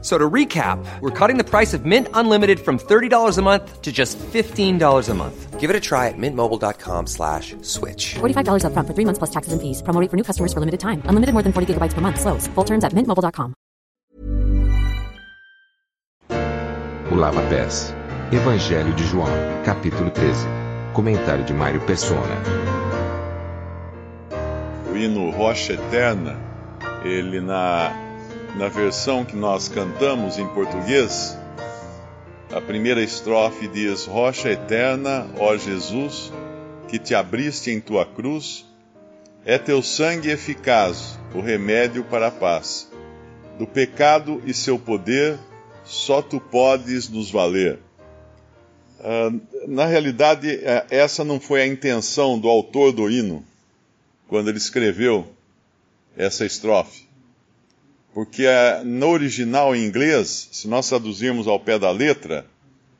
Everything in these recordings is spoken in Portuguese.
F- So to recap, we're cutting the price of Mint Unlimited from $30 a month to just $15 a month. Give it a try at mintmobile.com slash switch. $45 upfront for three months plus taxes and fees. Promo rate for new customers for limited time. Unlimited more than 40 gigabytes per month. Slows. Full terms at mintmobile.com. O Lava Pés. Evangelho de João, capítulo 13. Comentário de Mário Persona. o hino Rocha Eterna, ele na, na versão que nós cantamos em português, a primeira estrofe diz: Rocha Eterna, ó Jesus, que te abriste em tua cruz, é teu sangue eficaz, o remédio para a paz. Do pecado e seu poder, só tu podes nos valer. Ah, na realidade, eh, essa não foi a intenção do autor do hino quando ele escreveu essa estrofe. Porque eh, no original em inglês, se nós traduzirmos ao pé da letra,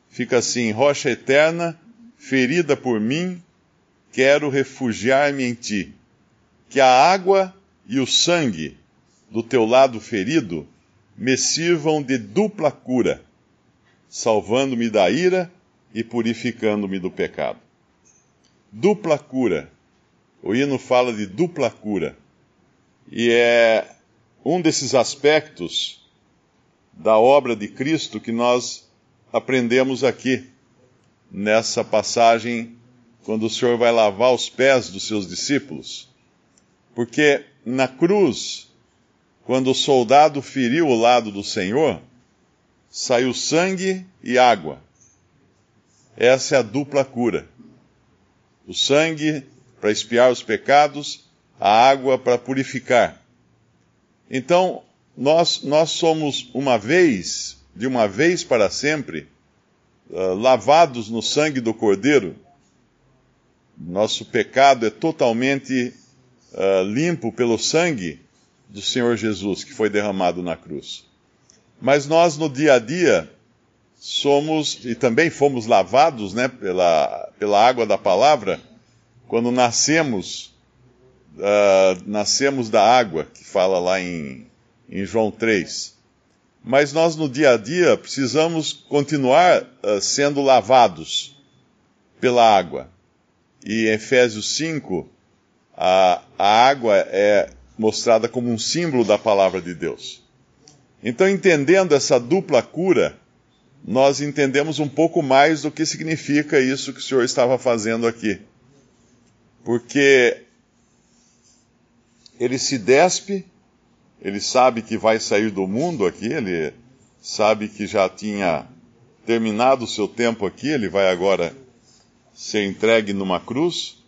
fica assim: Rocha eterna, ferida por mim, quero refugiar-me em ti. Que a água e o sangue do teu lado ferido me sirvam de dupla cura, salvando-me da ira e purificando-me do pecado. Dupla cura. O hino fala de dupla cura. E é um desses aspectos da obra de Cristo que nós aprendemos aqui, nessa passagem, quando o Senhor vai lavar os pés dos seus discípulos. Porque na cruz, quando o soldado feriu o lado do Senhor, saiu sangue e água. Essa é a dupla cura. O sangue para expiar os pecados, a água para purificar. Então, nós, nós somos uma vez, de uma vez para sempre, uh, lavados no sangue do Cordeiro. Nosso pecado é totalmente uh, limpo pelo sangue do Senhor Jesus que foi derramado na cruz. Mas nós, no dia a dia, somos, e também fomos lavados né, pela, pela água da palavra, quando nascemos, uh, nascemos da água, que fala lá em, em João 3. Mas nós no dia a dia precisamos continuar uh, sendo lavados pela água. E em Efésios 5, a, a água é mostrada como um símbolo da palavra de Deus. Então, entendendo essa dupla cura, nós entendemos um pouco mais do que significa isso que o Senhor estava fazendo aqui porque ele se despe, ele sabe que vai sair do mundo aqui, ele sabe que já tinha terminado o seu tempo aqui, ele vai agora ser entregue numa cruz,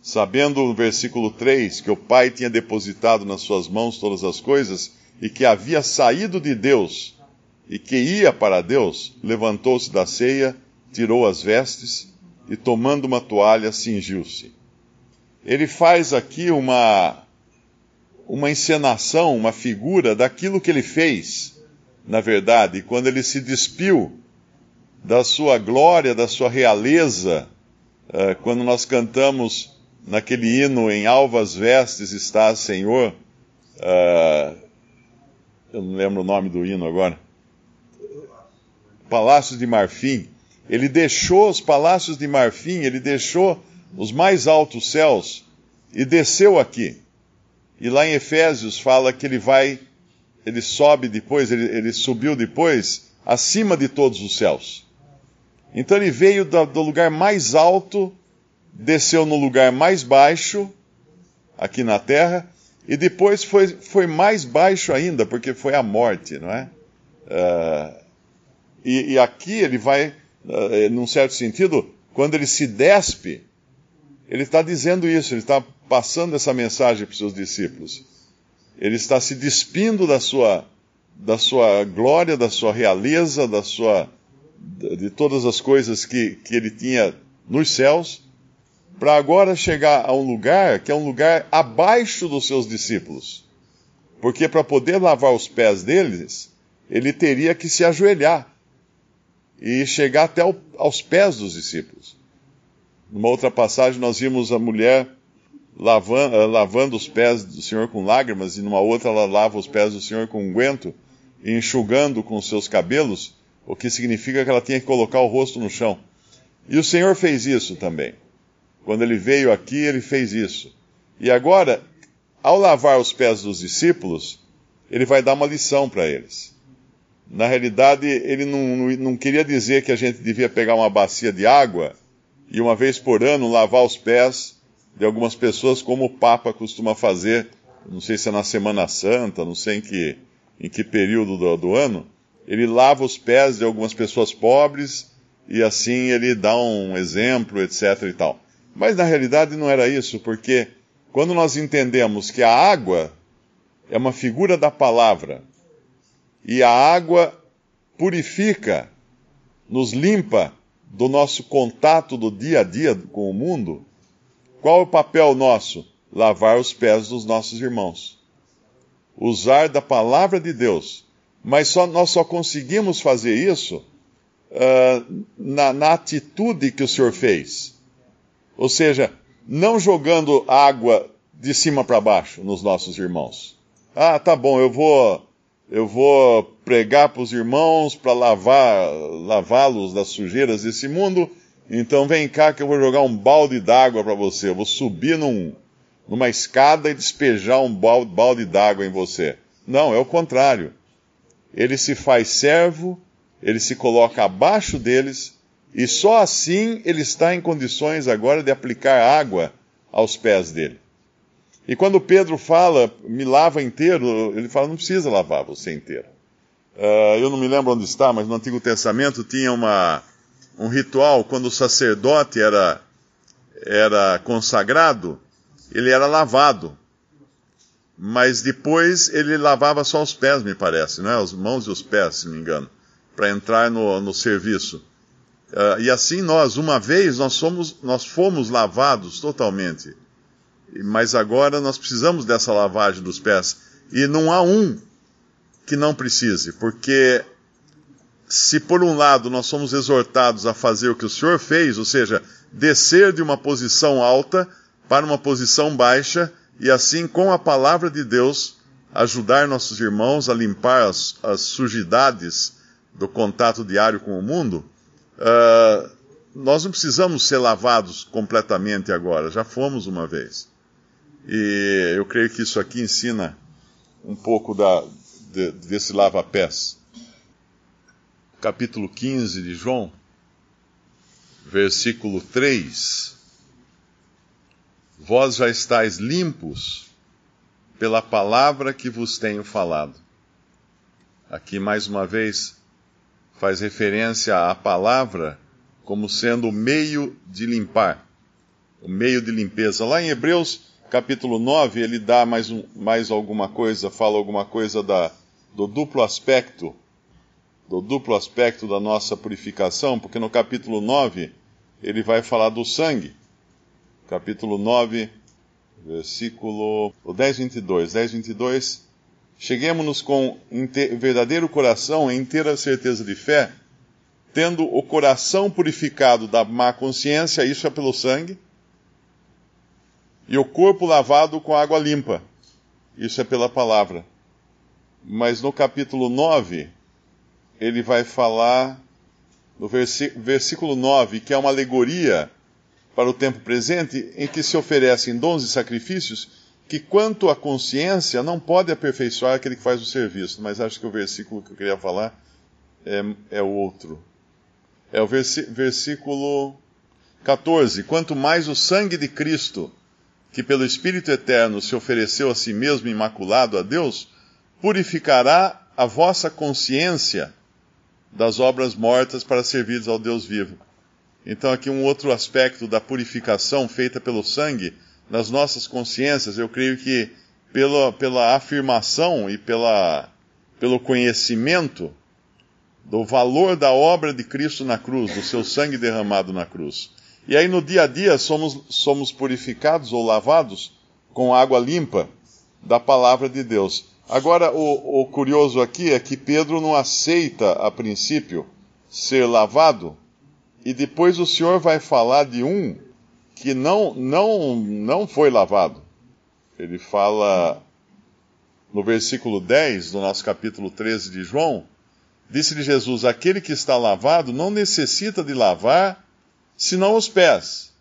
sabendo no versículo 3 que o Pai tinha depositado nas suas mãos todas as coisas e que havia saído de Deus e que ia para Deus, levantou-se da ceia, tirou as vestes e, tomando uma toalha, cingiu-se. Ele faz aqui uma, uma encenação, uma figura daquilo que ele fez, na verdade, quando ele se despiu da sua glória, da sua realeza, uh, quando nós cantamos naquele hino em alvas vestes está Senhor, uh, eu não lembro o nome do hino agora, Palácios de Marfim, ele deixou os palácios de Marfim, ele deixou os mais altos céus e desceu aqui. E lá em Efésios fala que ele vai, ele sobe depois, ele, ele subiu depois, acima de todos os céus. Então ele veio do, do lugar mais alto, desceu no lugar mais baixo, aqui na terra, e depois foi, foi mais baixo ainda, porque foi a morte, não é? Uh, e, e, aqui ele vai, uh, num certo sentido, quando ele se despe, ele está dizendo isso, ele está passando essa mensagem para os seus discípulos. Ele está se despindo da sua, da sua glória, da sua realeza, da sua, de todas as coisas que, que ele tinha nos céus, para agora chegar a um lugar que é um lugar abaixo dos seus discípulos. Porque para poder lavar os pés deles, ele teria que se ajoelhar e chegar até o, aos pés dos discípulos. Numa outra passagem, nós vimos a mulher lavando, eh, lavando os pés do Senhor com lágrimas, e numa outra, ela lava os pés do Senhor com unguento e enxugando com seus cabelos, o que significa que ela tinha que colocar o rosto no chão. E o Senhor fez isso também. Quando ele veio aqui, ele fez isso. E agora, ao lavar os pés dos discípulos, ele vai dar uma lição para eles. Na realidade, ele não, não, queria dizer que a gente devia pegar uma bacia de água e uma vez por ano lavar os pés de algumas pessoas, como o Papa costuma fazer, não sei se é na Semana Santa, não sei em que, em que período do, do ano, ele lava os pés de algumas pessoas pobres e assim ele dá um exemplo, etc. e tal. Mas na realidade não era isso, porque quando nós entendemos que a água é uma figura da palavra e a água purifica, nos limpa do nosso contato do dia a dia com o mundo, qual é o papel nosso? Lavar os pés dos nossos irmãos. Usar da palavra de Deus. Mas só, nós só conseguimos fazer isso uh, na, na atitude que o Senhor fez. Ou seja, não jogando água de cima para baixo nos nossos irmãos. Ah, tá bom, eu vou eu vou pregar para os irmãos para lavar lavá-los das sujeiras desse mundo. Então vem cá que eu vou jogar um balde d'água para você. Eu vou subir num, numa escada e despejar um balde, balde d'água em você. Não, é o contrário. Ele se faz servo, ele se coloca abaixo deles e só assim ele está em condições agora de aplicar água aos pés dele. E quando Pedro fala, me lava inteiro, ele fala, não precisa lavar você inteiro. Uh, eu não me lembro onde está, mas no Antigo Testamento tinha uma, um ritual, quando o sacerdote era, era consagrado, ele era lavado. Mas depois ele lavava só os pés, me parece, né? As mãos e os pés, se não me engano, para entrar no, no serviço. Uh, e assim nós, uma vez, nós, somos, nós fomos lavados totalmente. Mas agora nós precisamos dessa lavagem dos pés. E não há um que não precise, porque se por um lado nós somos exortados a fazer o que o Senhor fez, ou seja, descer de uma posição alta para uma posição baixa, e assim com a palavra de Deus ajudar nossos irmãos a limpar as, as sujidades do contato diário com o mundo, Uh, nós não precisamos ser lavados completamente agora, já fomos uma vez. E eu creio que isso aqui ensina um pouco da, de, desse lava-pés. Capítulo 15 de João, versículo 3. Vós já estáis limpos pela palavra que vos tenho falado. Aqui mais uma vez faz referência à palavra como sendo o meio de limpar, o meio de limpeza. Lá em Hebreus, capítulo 9, ele dá mais, um, mais alguma coisa, fala alguma coisa da, do duplo aspecto, do duplo aspecto da nossa purificação, porque no capítulo 9 ele vai falar do sangue. Capítulo 9, versículo 10, 22. 10, 22 Cheguemos-nos com verdadeiro coração e inteira certeza de fé, tendo o coração purificado da má consciência, isso é pelo sangue, e o corpo lavado com água limpa, isso é pela palavra. Mas no capítulo 9, ele vai falar, no versículo 9, que é uma alegoria para o tempo presente, em que se oferecem dons e sacrifícios que quanto à consciência não pode aperfeiçoar aquele que faz o serviço. Mas acho que o versículo que eu queria falar é, é outro. É o versículo 14. Quanto mais o sangue de Cristo, que pelo Espírito Eterno se ofereceu a si mesmo imaculado a Deus, purificará a vossa consciência das obras mortas para servir ao Deus vivo. Então, aqui um outro aspecto da purificação feita pelo sangue nas nossas consciências, eu creio que pela, pela afirmação e pela, pelo conhecimento do valor da obra de Cristo na cruz, do seu sangue derramado na cruz. E aí no dia a dia somos, somos purificados ou lavados com água limpa da palavra de Deus. Agora, o, o curioso aqui é que Pedro não aceita, a princípio, ser lavado, e depois o Senhor vai falar de um que não, não, não foi lavado. Ele fala no versículo 10 do nosso capítulo 13 de João: Disse-lhe Jesus: Aquele que está lavado não necessita de lavar senão os pés,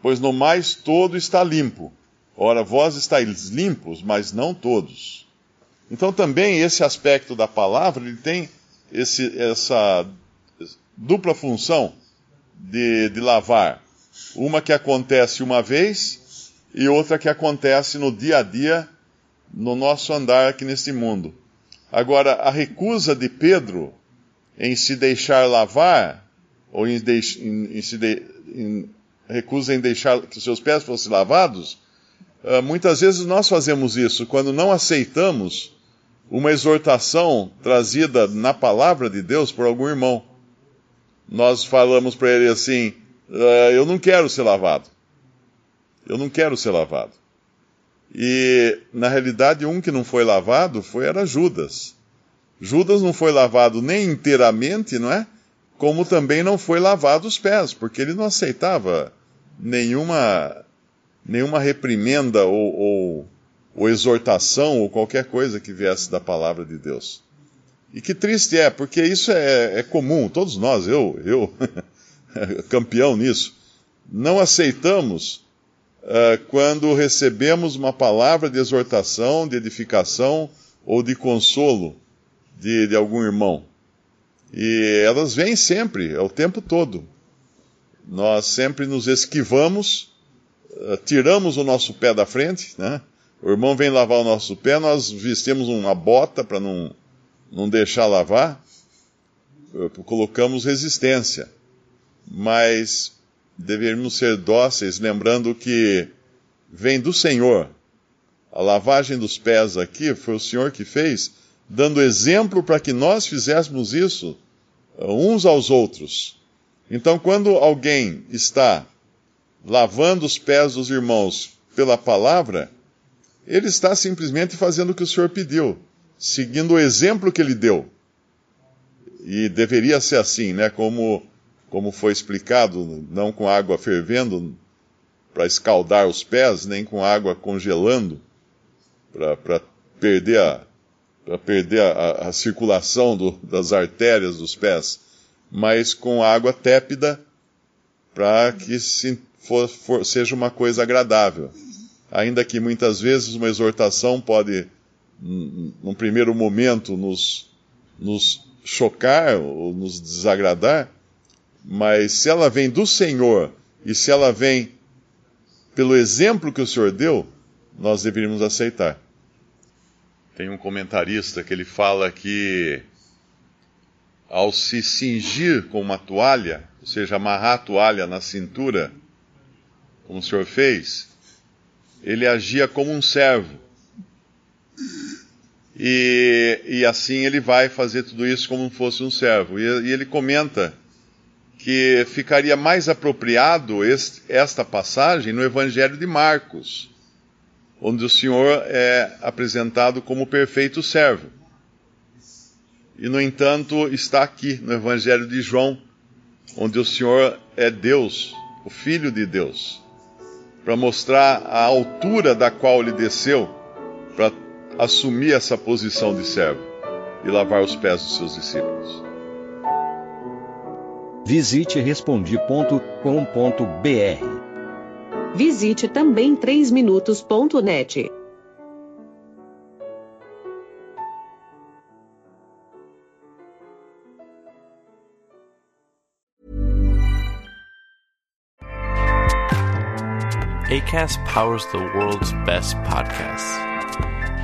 pois no mais todo está limpo. Ora, vós estáis limpos, mas não todos. Então também esse aspecto da palavra ele tem esse, essa dupla função de, de lavar. Uma que acontece uma vez e outra que acontece no dia a dia, no nosso andar aqui neste mundo. Agora, a recusa de Pedro em se deixar lavar, ou em, deix, em, em de, em deixar que seus pés fossem lavados, uh, muitas vezes nós fazemos isso quando não aceitamos uma exortação trazida na palavra de Deus por algum irmão. Nós falamos para ele assim: uh, Eu não quero ser lavado. Eu não quero ser lavado. E, na realidade, um que não foi lavado foi era Judas. Judas não foi lavado nem inteiramente, não é? Como também não foi lavado os pés, porque ele não aceitava nenhuma, nenhuma reprimenda ou, ou, ou exortação ou qualquer coisa que viesse da palavra de Deus. E que triste é, porque isso é, é comum, todos nós, eu, eu, campeão nisso, não aceitamos uh, quando recebemos uma palavra de exortação, de edificação ou de consolo de, de algum irmão. E elas vêm sempre, é o tempo todo. Nós sempre nos esquivamos, uh, tiramos o nosso pé da frente, né? O irmão vem lavar o nosso pé, nós vestimos uma bota para não, não deixar lavar, uh, colocamos resistência. Mas deveríamos ser dóceis, lembrando que vem do Senhor. A lavagem dos pés aqui foi o Senhor que fez, dando exemplo para que nós fizéssemos isso uns aos outros. Então, quando alguém está lavando os pés dos irmãos pela palavra, ele está simplesmente fazendo o que o Senhor pediu, seguindo o exemplo que ele deu. E deveria ser assim, né? Como como foi explicado, não com água fervendo para escaldar os pés, nem com água congelando para perder a, pra perder a, a circulação do, das artérias dos pés, mas com água tépida para que se for, for, seja uma coisa agradável. Ainda que muitas vezes uma exortação pode, num primeiro momento, nos, nos chocar ou nos desagradar, mas se ela vem do Senhor e se ela vem pelo exemplo que o Senhor deu, nós deveríamos aceitar. Tem um comentarista que ele fala que ao se cingir com uma toalha, ou seja, amarrar a toalha na cintura, como o Senhor fez, ele agia como um servo. E, e assim ele vai fazer tudo isso como se fosse um servo. E, e ele comenta que ficaria mais apropriado este, esta passagem no Evangelho de Marcos, onde o Senhor é apresentado como perfeito servo. E, no entanto, está aqui no Evangelho de João, onde o Senhor é Deus, o Filho de Deus, para mostrar a altura da qual ele desceu para assumir essa posição de servo e lavar os pés dos seus discípulos. Visite respondi.com.br. Visite também 3minutos.net. ACAST powers the world's best podcasts.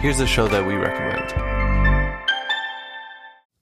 Here's a show that we recommend.